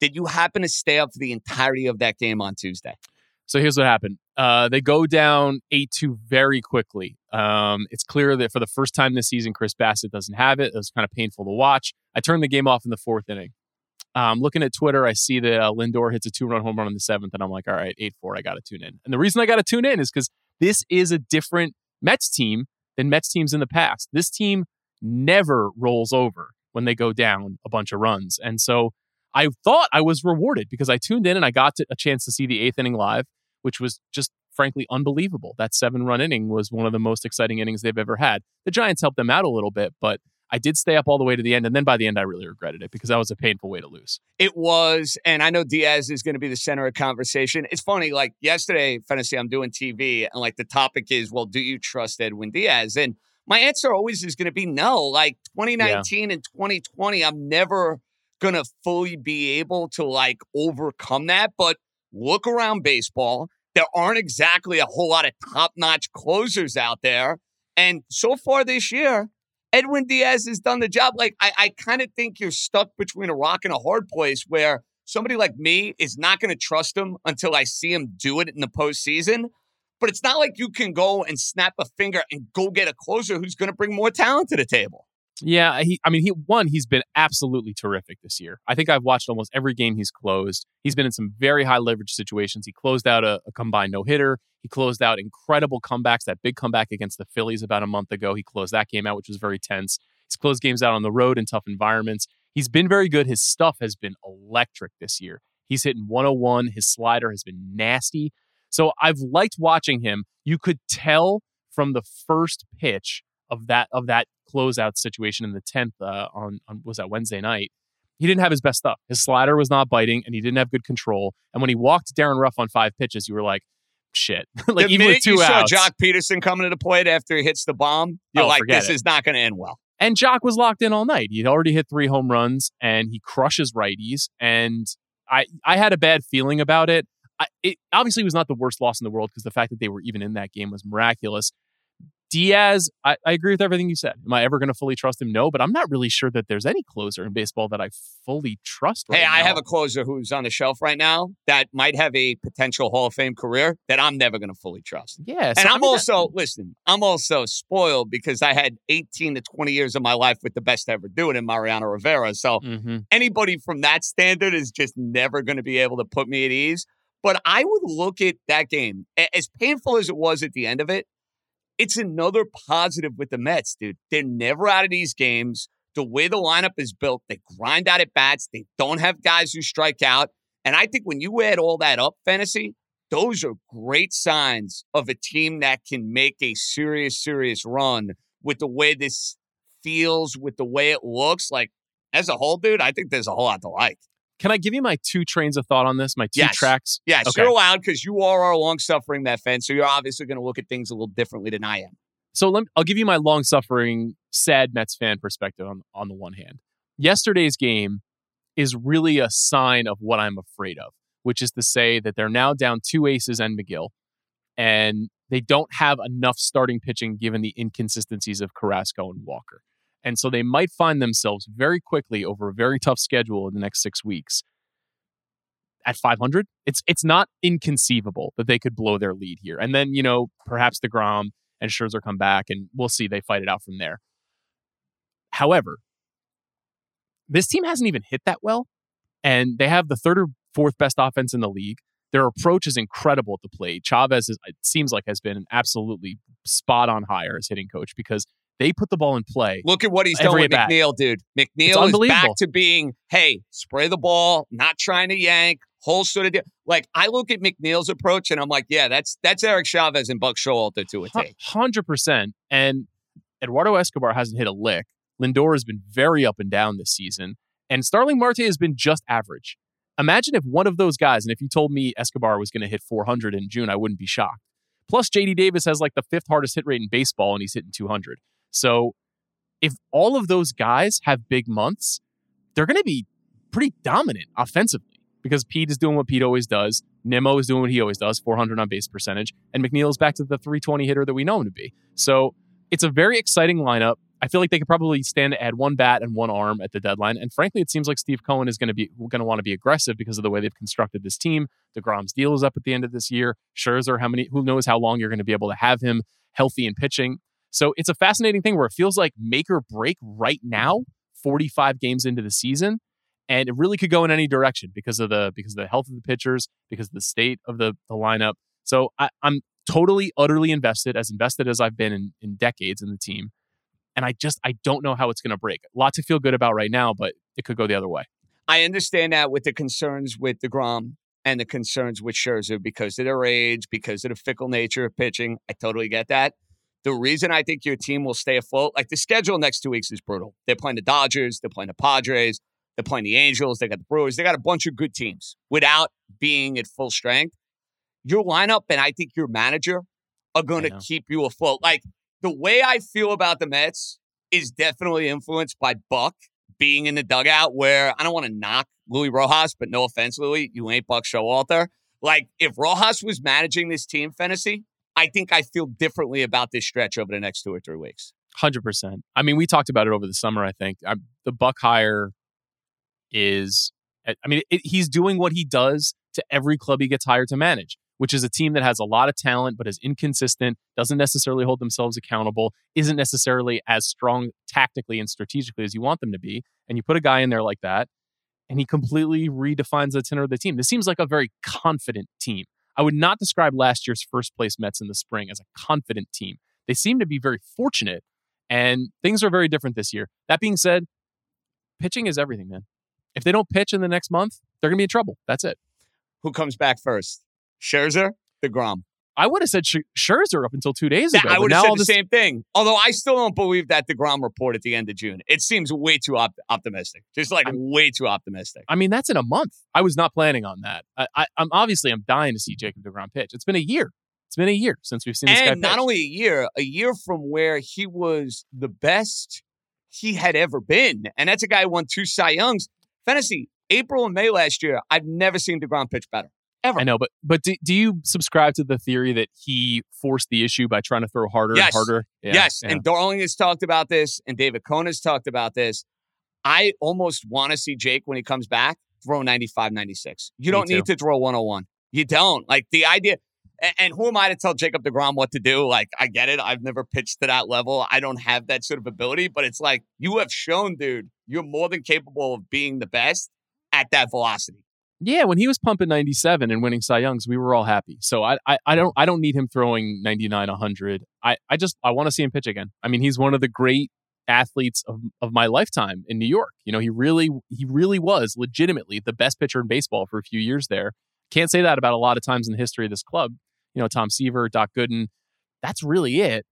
Did you happen to stay up for the entirety of that game on Tuesday? So here's what happened. Uh, they go down 8 2 very quickly. Um, it's clear that for the first time this season, Chris Bassitt doesn't have it. It was kind of painful to watch. I turned the game off in the fourth inning. Um, looking at Twitter, I see that uh, Lindor hits a two run home run in the seventh, and I'm like, all right, 8 4, I got to tune in. And the reason I got to tune in is because this is a different Mets team than Mets teams in the past. This team never rolls over when they go down a bunch of runs. And so I thought I was rewarded because I tuned in and I got a chance to see the eighth inning live which was just frankly unbelievable. That seven run inning was one of the most exciting innings they've ever had. The Giants helped them out a little bit, but I did stay up all the way to the end. And then by the end, I really regretted it because that was a painful way to lose. It was. And I know Diaz is going to be the center of conversation. It's funny, like yesterday, Fennessy, I'm doing TV, and like the topic is, well, do you trust Edwin Diaz? And my answer always is going to be no. Like 2019 yeah. and 2020, I'm never going to fully be able to like overcome that. But look around baseball. There aren't exactly a whole lot of top notch closers out there. And so far this year, Edwin Diaz has done the job. Like, I, I kind of think you're stuck between a rock and a hard place where somebody like me is not going to trust him until I see him do it in the postseason. But it's not like you can go and snap a finger and go get a closer who's going to bring more talent to the table. Yeah, he. I mean, he one. He's been absolutely terrific this year. I think I've watched almost every game he's closed. He's been in some very high leverage situations. He closed out a, a combined no hitter. He closed out incredible comebacks. That big comeback against the Phillies about a month ago. He closed that game out, which was very tense. He's closed games out on the road in tough environments. He's been very good. His stuff has been electric this year. He's hitting 101. His slider has been nasty. So I've liked watching him. You could tell from the first pitch of that of that closeout situation in the tenth uh, on, on was that Wednesday night. He didn't have his best stuff. His slider was not biting, and he didn't have good control. And when he walked Darin Ruf on five pitches, you were like, "Shit!" like the even with two you outs, saw Joc Pederson coming to the plate after he hits the bomb, you're Oh, like, "This it. is not going to end well." And Joc was locked in all night. He'd already hit three home runs and he crushes righties. And I, I had a bad feeling about it. I, it obviously was not the worst loss in the world because the fact that they were even in that game was miraculous. Diaz, I, I agree with everything you said. Am I ever going to fully trust him? No, but I'm not really sure that there's any closer in baseball that I fully trust. Right hey, I have a closer who's on the shelf right now that might have a potential Hall of Fame career that I'm never going to fully trust. Yeah, And so, I I'm mean, also, listen, I'm also spoiled because I had 18 to 20 years of my life with the best ever doing it, in Mariano Rivera. So Mhm. anybody from that standard is just never going to be able to put me at ease. But I would look at that game, as painful as it was at the end of it, it's another positive with the Mets, dude. They're never out of these games. The way the lineup is built, they grind out at bats. They don't have guys who strike out. And I think when you add all that up, Fennessy, those are great signs of a team that can make a serious, serious run with the way this feels, with the way it looks. Like, as a whole, dude, I think there's a whole lot to like. Can I give you my two trains of thought on this? My two Yes. tracks? Yes, Okay. you're allowed because you are our long suffering Met fan. So you're obviously going to look at things a little differently than I am. So let, I'll give you my long suffering, sad Mets fan perspective on, on the one hand. Yesterday's game is really a sign of what I'm afraid of, which is to say that they're now down two aces and Megill, and they don't have enough starting pitching given the inconsistencies of Carrasco and Walker. And so they might find themselves very quickly over a very tough schedule in the next six weeks at 500. It's it's not inconceivable that they could blow their lead here. And then, you know, perhaps DeGrom and Scherzer come back and we'll see they fight it out from there. However, this team hasn't even hit that well and they have the third or fourth best offense in the league. Their approach is incredible at the plate. Chavez is, it seems like has been an absolutely spot on hire as hitting coach because they put the ball in play. Look at what he's done Every with. McNeil, dude. McNeil is back to being, hey, spray the ball, not trying to yank, whole sort of deal. Like I look at McNeil's approach and I'm like, yeah, that's that's Eric Chavez and Buck Showalter to a take. Hundred percent. And Eduardo Escobar hasn't hit a lick. Lindor has been very up and down this season, and Starling Marte has been just average. Imagine if one of those guys, and if you told me Escobar was going to hit 400 in June, I wouldn't be shocked. Plus, JD Davis has like the fifth hardest hit rate in baseball, and he's hitting 200. So, if all of those guys have big months, they're going to be pretty dominant offensively because Pete is doing what Pete always does. Nimmo is doing what he always does, 400 on base percentage, and McNeil is back to the 320 hitter that we know him to be. So it's a very exciting lineup. I feel like they could probably stand to add one bat and one arm at the deadline. And frankly, it seems like Steve Cohen is going to be going to want to be aggressive because of the way they've constructed this team. The DeGrom's deal is up at the end of this year. Scherzer, how many? Who knows how long you're going to be able to have him healthy and pitching? So it's a fascinating thing where it feels like make or break right now, 45 games into the season, and it really could go in any direction because of the because of the health of the pitchers, because of the state of the the lineup. So I, I'm totally, utterly invested, as invested as I've been in, in decades in the team. And I just I don't know how it's going to break. Lot to feel good about right now, but it could go the other way. I understand that with the concerns with DeGrom and the concerns with Scherzer because of their age, because of the fickle nature of pitching. I totally get that. The reason I think your team will stay afloat, like the schedule next two weeks is brutal. They're playing the Dodgers, they're playing the Padres, they're playing the Angels, they got the Brewers, they got a bunch of good teams without being at full strength. Your lineup and I think your manager are going to keep you afloat. Like the way I feel about the Mets is definitely influenced by Buck being in the dugout where I don't want to knock Luis Rojas, but no offense, Luis, you ain't Buck Showalter. Like if Rojas was managing this team Fennessy, I think I feel differently about this stretch over the next two or three weeks. Hundred percent. I mean, we talked about it over the summer. I think I, the Buck hire is. I mean, it, he's doing what he does to every club he gets hired to manage which is a team that has a lot of talent but is inconsistent, doesn't necessarily hold themselves accountable, isn't necessarily as strong tactically and strategically as you want them to be. And you put a guy in there like that, and he completely redefines the tenor of the team. This seems like a very confident team. I would not describe last year's first place Mets in the spring as a confident team. They seem to be very fortunate, and things are very different this year. That being said, pitching is everything, man. If they don't pitch in the next month, they're going to be in trouble. That's it. Who comes back first? Scherzer, DeGrom. I would have said Scherzer up until two days ago. Yeah, I would have said the this... same thing. Although I still don't believe that DeGrom report at the end of June. It seems way too op- optimistic. Just like I'm, way too optimistic. I mean, that's in a month. I was not planning on that. I, am obviously I'm dying to see Jacob DeGrom pitch. It's been a year. It's been a year since we've seen this and guy. And not only a year, a year from where he was the best he had ever been, and that's a guy who won two Cy Youngs. Fennessy April and May last year. I've never seen DeGrom pitch better ever. I know, but but do, do you subscribe to the theory that he forced the issue by trying to throw harder yes. and harder? Yeah, yes, yeah. and Darling has talked about this, and David Cone has talked about this. I almost want to see Jake when he comes back throw 95, 96. You don't need to throw 101. You don't. Like the idea, and, and who am I to tell Jacob DeGrom what to do? Like, I get it. I've never pitched to that level. I don't have that sort of ability, but it's like you have shown, dude, you're more than capable of being the best at that velocity. Yeah, when he was pumping 97 and winning Cy Youngs, we were all happy. So I, I, I don't I don't need him throwing 99, 100. I, I just I want to see him pitch again. I mean, he's one of the great athletes of, of my lifetime in New York. You know, he really he really was legitimately the best pitcher in baseball for a few years there. Can't say that about a lot of times in the history of this club. You know, Tom Seaver, Doc Gooden, that's really it.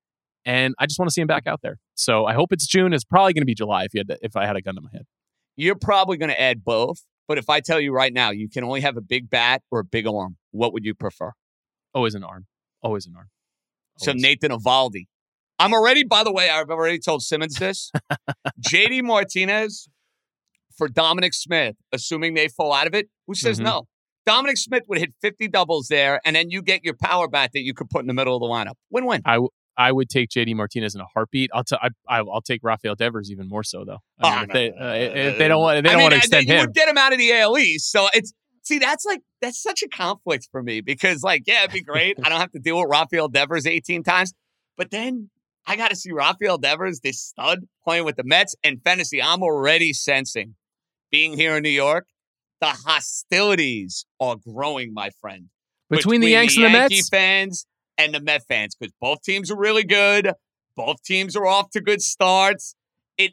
And I just want to see him back out there. So I hope it's June. It's probably going to be July if you had to, if I had a gun to my head. You're probably going to add both but if I tell you right now, you can only have a big bat or a big arm, what would you prefer? Always an arm. Always an arm. Always. So Nathan Eovaldi. I'm already, by the way, I've already told Simmons this. JD Martinez for Dominic Smith, assuming they fall out of it. Who says mm-hmm. no? Dominic Smith would hit 50 doubles there, and then you get your power bat that you could put in the middle of the lineup. Win win. I, w- I would take JD Martinez in a heartbeat. I'll t- I, I, will take Rafael Devers even more so though. I mean, oh, if, they, uh, if they don't want they don't mean, want to extend you him, would get him out of the AL East. So it's see that's like that's such a conflict for me because like yeah it'd be great. I don't have to deal with Rafael Devers 18 times, but then I got to see Rafael Devers, this stud, playing with the Mets and Fennessy. I'm already sensing being here in New York, the hostilities are growing, my friend. Between, Between the Yanks the and the Yankee Mets fans and the Met fans because both teams are really good. Both teams are off to good starts. It,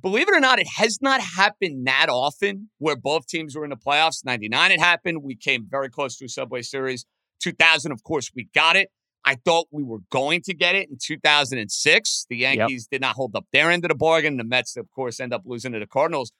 believe it or not, it has not happened that often where both teams were in the playoffs. 99 it happened. We came very close to a Subway Series. 2000, of course, we got it. I thought we were going to get it in 2006. The Yankees yep. did not hold up their end of the bargain. The Mets, of course, end up losing to the Cardinals.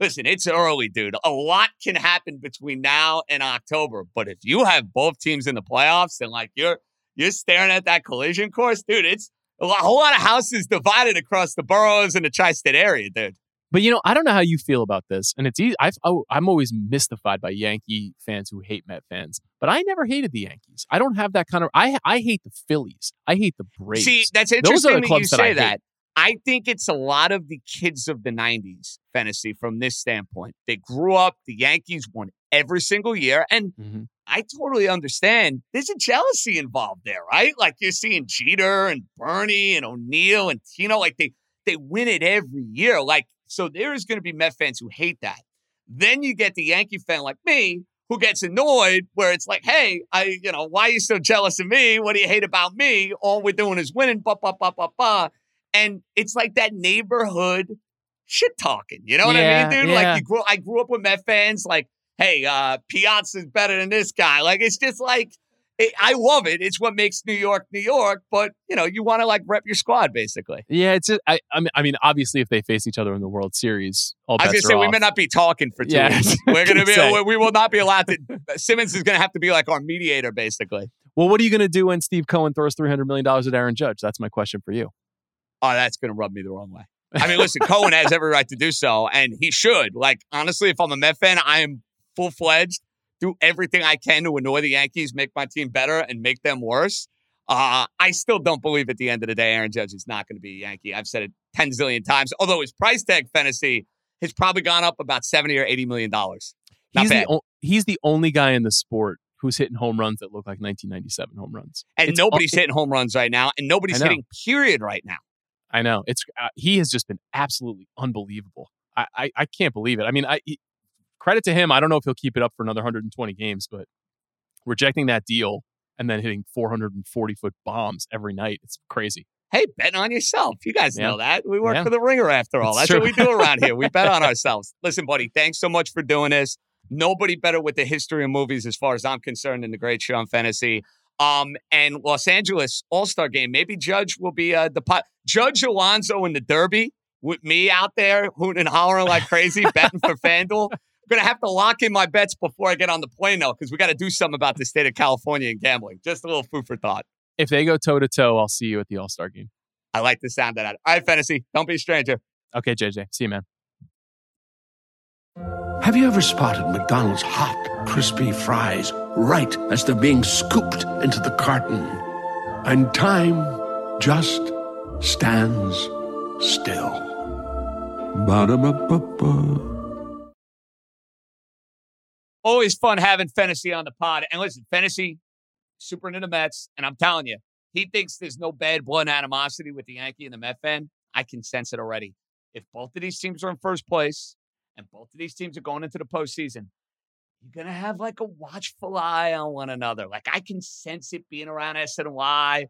Listen, it's early, dude. A lot can happen between now and October. But if you have both teams in the playoffs and like you're You're staring at that collision course, dude. It's a whole lot of houses divided across the boroughs and the tri-state area, dude. But you know, I don't know how you feel about this, and it's easy. I've, oh, I'm always mystified by Yankee fans who hate Met fans, but I never hated the Yankees. I don't have that kind of. I I hate the Phillies. I hate the Braves. See, that's Those interesting are the that you clubs that I say that. I think it's a lot of the kids of the 90s Fennessy from this standpoint. They grew up, the Yankees won every single year. And Mhm. I totally understand there's a jealousy involved there, right? Like you're seeing Jeter and Bernie and O'Neill and Tino, like they they win it every year. Like, so there is going to be Met fans who hate that. Then you get the Yankee fan like me who gets annoyed where it's like, hey, I, you know, why are you so jealous of me? What do you hate about me? All we're doing is winning, ba ba ba ba ba. And it's like that neighborhood shit talking. You know what I mean, dude? yeah. Like you grew I grew up with Met fans, like, hey, uh, Piazza's better than this guy. Like it's just like it, I love it. It's what makes New York New York, but you know, you want to like rep your squad basically. Yeah, it's. Just, I. I mean, I mean, obviously, if they face each other in the World Series, all I was gonna say we off. may not be talking for two Yeah, weeks. We're gonna gonna be say. we will not be allowed to Simmons is gonna have to be like our mediator basically. Well, what are you going to do when Steve Cohen throws three hundred million dollars at Aaron Judge? That's my question for you. Oh, that's gonna rub me the wrong way. I mean, listen, Cohen has every right to do so, and he should. Like, honestly, if I'm a Met fan, I am full fledged, do everything I can to annoy the Yankees, make my team better, and make them worse. Uh, I still don't believe at the end of the day, Aaron Judge is not going to be a Yankee. I've said it 10 zillion times, although his price tag Fennessy has probably gone up about 70 or 80 million dollars. Not He's bad. the o- he's the only guy in the sport who's hitting home runs that look like 1997 home runs. And It's nobody's un- hitting home runs right now, and nobody's hitting period right now. I know it's uh, he has just been absolutely unbelievable. I, I I can't believe it. I mean, I he- credit to him. I don't know if he'll keep it up for another 120 games, but rejecting that deal and then hitting 440 foot bombs every night, it's crazy. Hey, betting on yourself. You guys Yeah. know that. We work Yeah. for the ringer after all. It's That's what we do around here. We bet on ourselves. Listen, buddy, thanks so much for doing this. Nobody better with the history of movies, as far as I'm concerned, in the great show on Fennessy. Um, and Los Angeles All Star Game. Maybe Judge will be uh, the pot. Judge Alonso in the Derby with me out there hooting and hollering like crazy, betting for FanDuel. I'm gonna have to lock in my bets before I get on the plane, though, because we got to do something about the state of California and gambling. Just a little food for thought. If they go toe to toe, I'll see you at the All Star game. I like the sound of that. All right, Fennessy. Don't be a stranger. Okay, JJ. See you, man. Have you ever spotted McDonald's hot, crispy fries right as they're being scooped into the carton? And time just stands still. Ba-da-ba-ba-ba. Always fun having Fennessy on the pod. And listen, Fennessy, super into the Mets. And I'm telling you, he thinks there's no bad blood animosity with the Yankee and the Met fan. I can sense it already. If both of these teams are in first place and both of these teams are going into the postseason, you're to have like a watchful eye on one another. Like I can sense it being around SNY.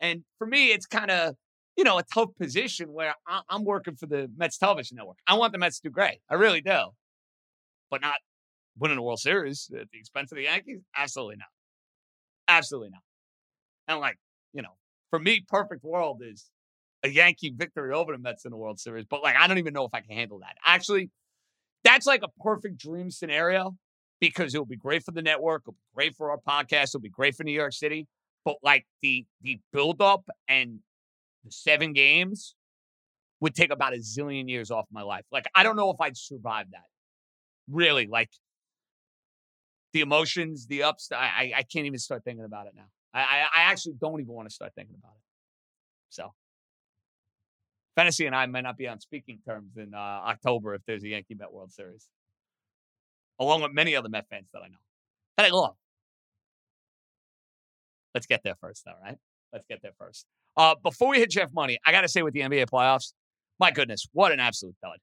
And for me, it's kind of, you know, a tough position where I- I'm working for the Mets television network. I want the Mets to do great. I really do. But not winning a World Series at the expense of the Yankees? Absolutely not. Absolutely not. And like, you know, for me, perfect world is a Yankee victory over the Mets in the World Series. But like, I don't even know if I can handle that. Actually, that's like a perfect dream scenario because it'll be great for the network, it'll be great for our podcast, it'll be great for New York City. But like the the build up and the seven games would take about a zillion years off my life. Like, I don't know if I'd survive that. Really, like the emotions, the ups. I, I, can't even start thinking about it now. I, I, actually don't even want to start thinking about it. So, Fennessy and I might not be on speaking terms in uh, October if there's a Yankee Met World Series, along with many other Met fans that I know that I love. Let's get there first, though, right? Let's get there first. Uh, before we hit Jeff Money, I got to say with the NBA playoffs, my goodness, what an absolute dud!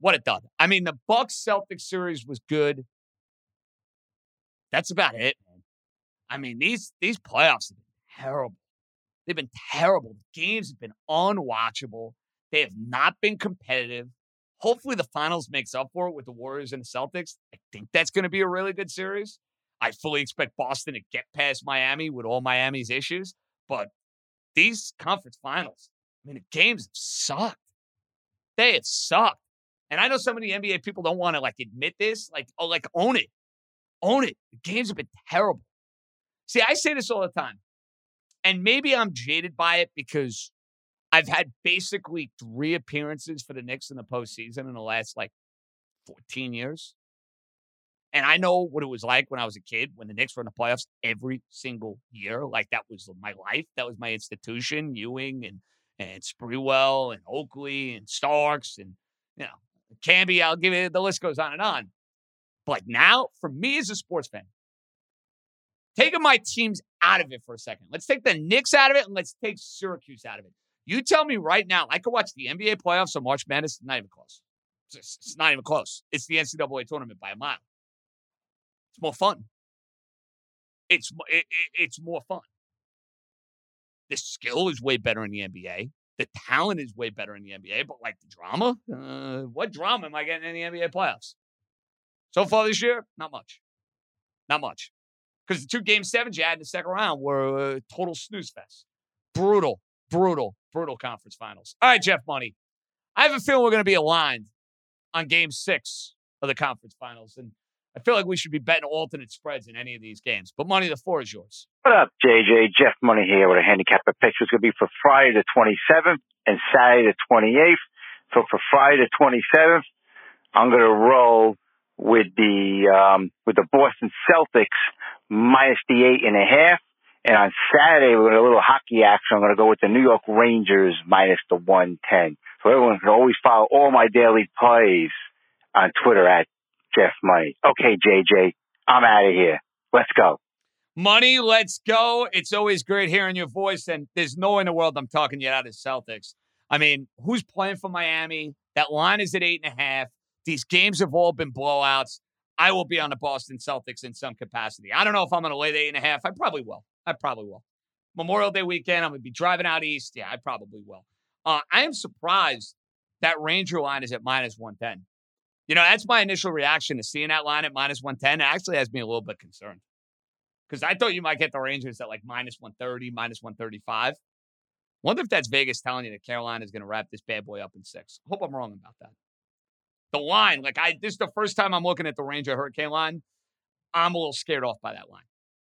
What a dud! I mean, the Bucks Celtics series was good. That's about it, man. I mean, these these playoffs have been terrible. They've been terrible. The games have been unwatchable. They have not been competitive. Hopefully, the finals makes up for it with the Warriors and the Celtics. I think that's going to be a really good series. I fully expect Boston to get past Miami with all Miami's issues, but these conference finals, I mean, the games have sucked. They have sucked. And I know of the NBA people don't want to like admit this, like, oh, like own it. Own it. The games have been terrible. See, I say this all the time. And maybe I'm jaded by it because I've had basically three appearances for the Knicks in the postseason in the last like 14 years. And I know what it was like when I was a kid when the Knicks were in the playoffs every single year. Like that was my life. That was my institution. Ewing and and Sprewell and Oakley and Starks and you know Camby. I'll give it. The list goes on and on. But like now, for me as a sports fan, taking my teams out of it for a second. Let's take the Knicks out of it and let's take Syracuse out of it. You tell me right now, I could watch the NBA playoffs or March Madness. Not even close. It's, it's not even close. It's the NCAA tournament by a mile. It's more fun. It's it, it, it's more fun. The skill is way better in the NBA. The talent is way better in the NBA. But like the drama, uh, what drama am I getting in the NBA playoffs? So far this year, not much. Not much. Because the two game sevens you had in the second round were uh, total snooze fest. Brutal, brutal, brutal conference finals. All right, Jeff Money. I have a feeling we're going to be aligned on game six of the conference finals. And I feel like we should be betting alternate spreads in any of these games. But Money, the floor is yours. What up, JJ? Jeff Money here with a handicap picture. It's going to be for Friday the 27th and Saturday the 28th. So for Friday the 27th, I'm going to roll with the um, with the Boston Celtics minus the eight and a half. And on Saturday, we're going to a little hockey action. I'm going to go with the New York Rangers minus the 110. So everyone can always follow all my daily plays on Twitter at Jeff Money. Okay, JJ, I'm out of here. Let's go. Money, let's go. It's always great hearing your voice, and there's no in the world I'm talking you out of Celtics. I mean, who's playing for Miami? That line is at eight and a half. These games have all been blowouts. I will be on the Boston Celtics in some capacity. I don't know if I'm going to lay the eight and a half. I probably will. I probably will. Memorial Day weekend, I'm going to be driving out east. Yeah, I probably will. Uh, I am surprised that Ranger line is at minus 110. You know, that's my initial reaction to seeing that line at minus 110. It actually has me a little bit concerned because I thought you might get the Rangers at like minus 130, minus 135. Wonder if that's Vegas telling you that Carolina is going to wrap this bad boy up in six. Hope I'm wrong about that. The line, like I, this is the first time I'm looking at the Ranger Hurricane line. I'm a little scared off by that line.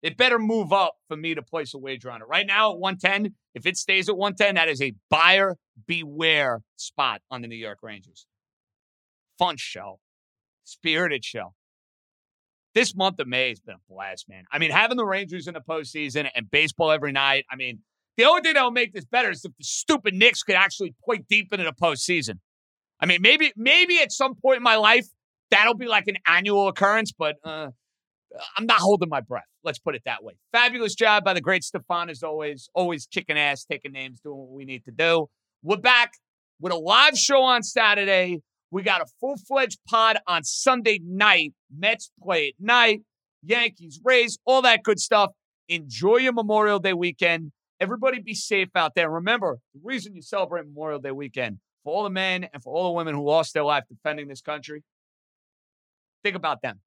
It better move up for me to place a wager on it. Right now at 110, if it stays at 110, that is a buyer beware spot on the New York Rangers. Fun show, spirited show. This month of May has been a blast, man. I mean, having the Rangers in the postseason and baseball every night. I mean, the only thing that will make this better is if the stupid Knicks could actually play deep into the postseason. I mean, maybe maybe at some point in my life that'll be like an annual occurrence, but uh, I'm not holding my breath. Let's put it that way. Fabulous job by the great Stefan as always. Always kicking ass, taking names, doing what we need to do. We're back with a live show on Saturday. We got a full fledged pod on Sunday night. Mets play at night, Yankees, Rays, all that good stuff. Enjoy your Memorial Day weekend. Everybody be safe out there. Remember, the reason you celebrate Memorial Day weekend for all the men and for all the women who lost their life defending this country, think about them.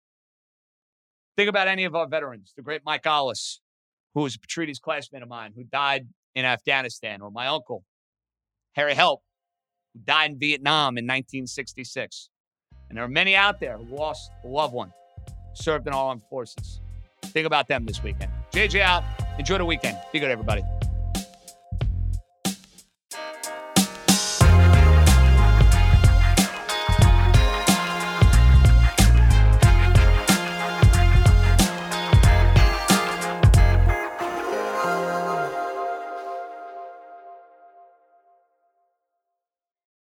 Think about any of our veterans, the great Mike Ollis, who was a Petrides classmate of mine, who died in Afghanistan, or my uncle, Harry Help, who died in Vietnam in 1966. And there are many out there who lost a loved one, served in all armed forces. Think about them this weekend. JJ out. Enjoy the weekend. Be good, everybody.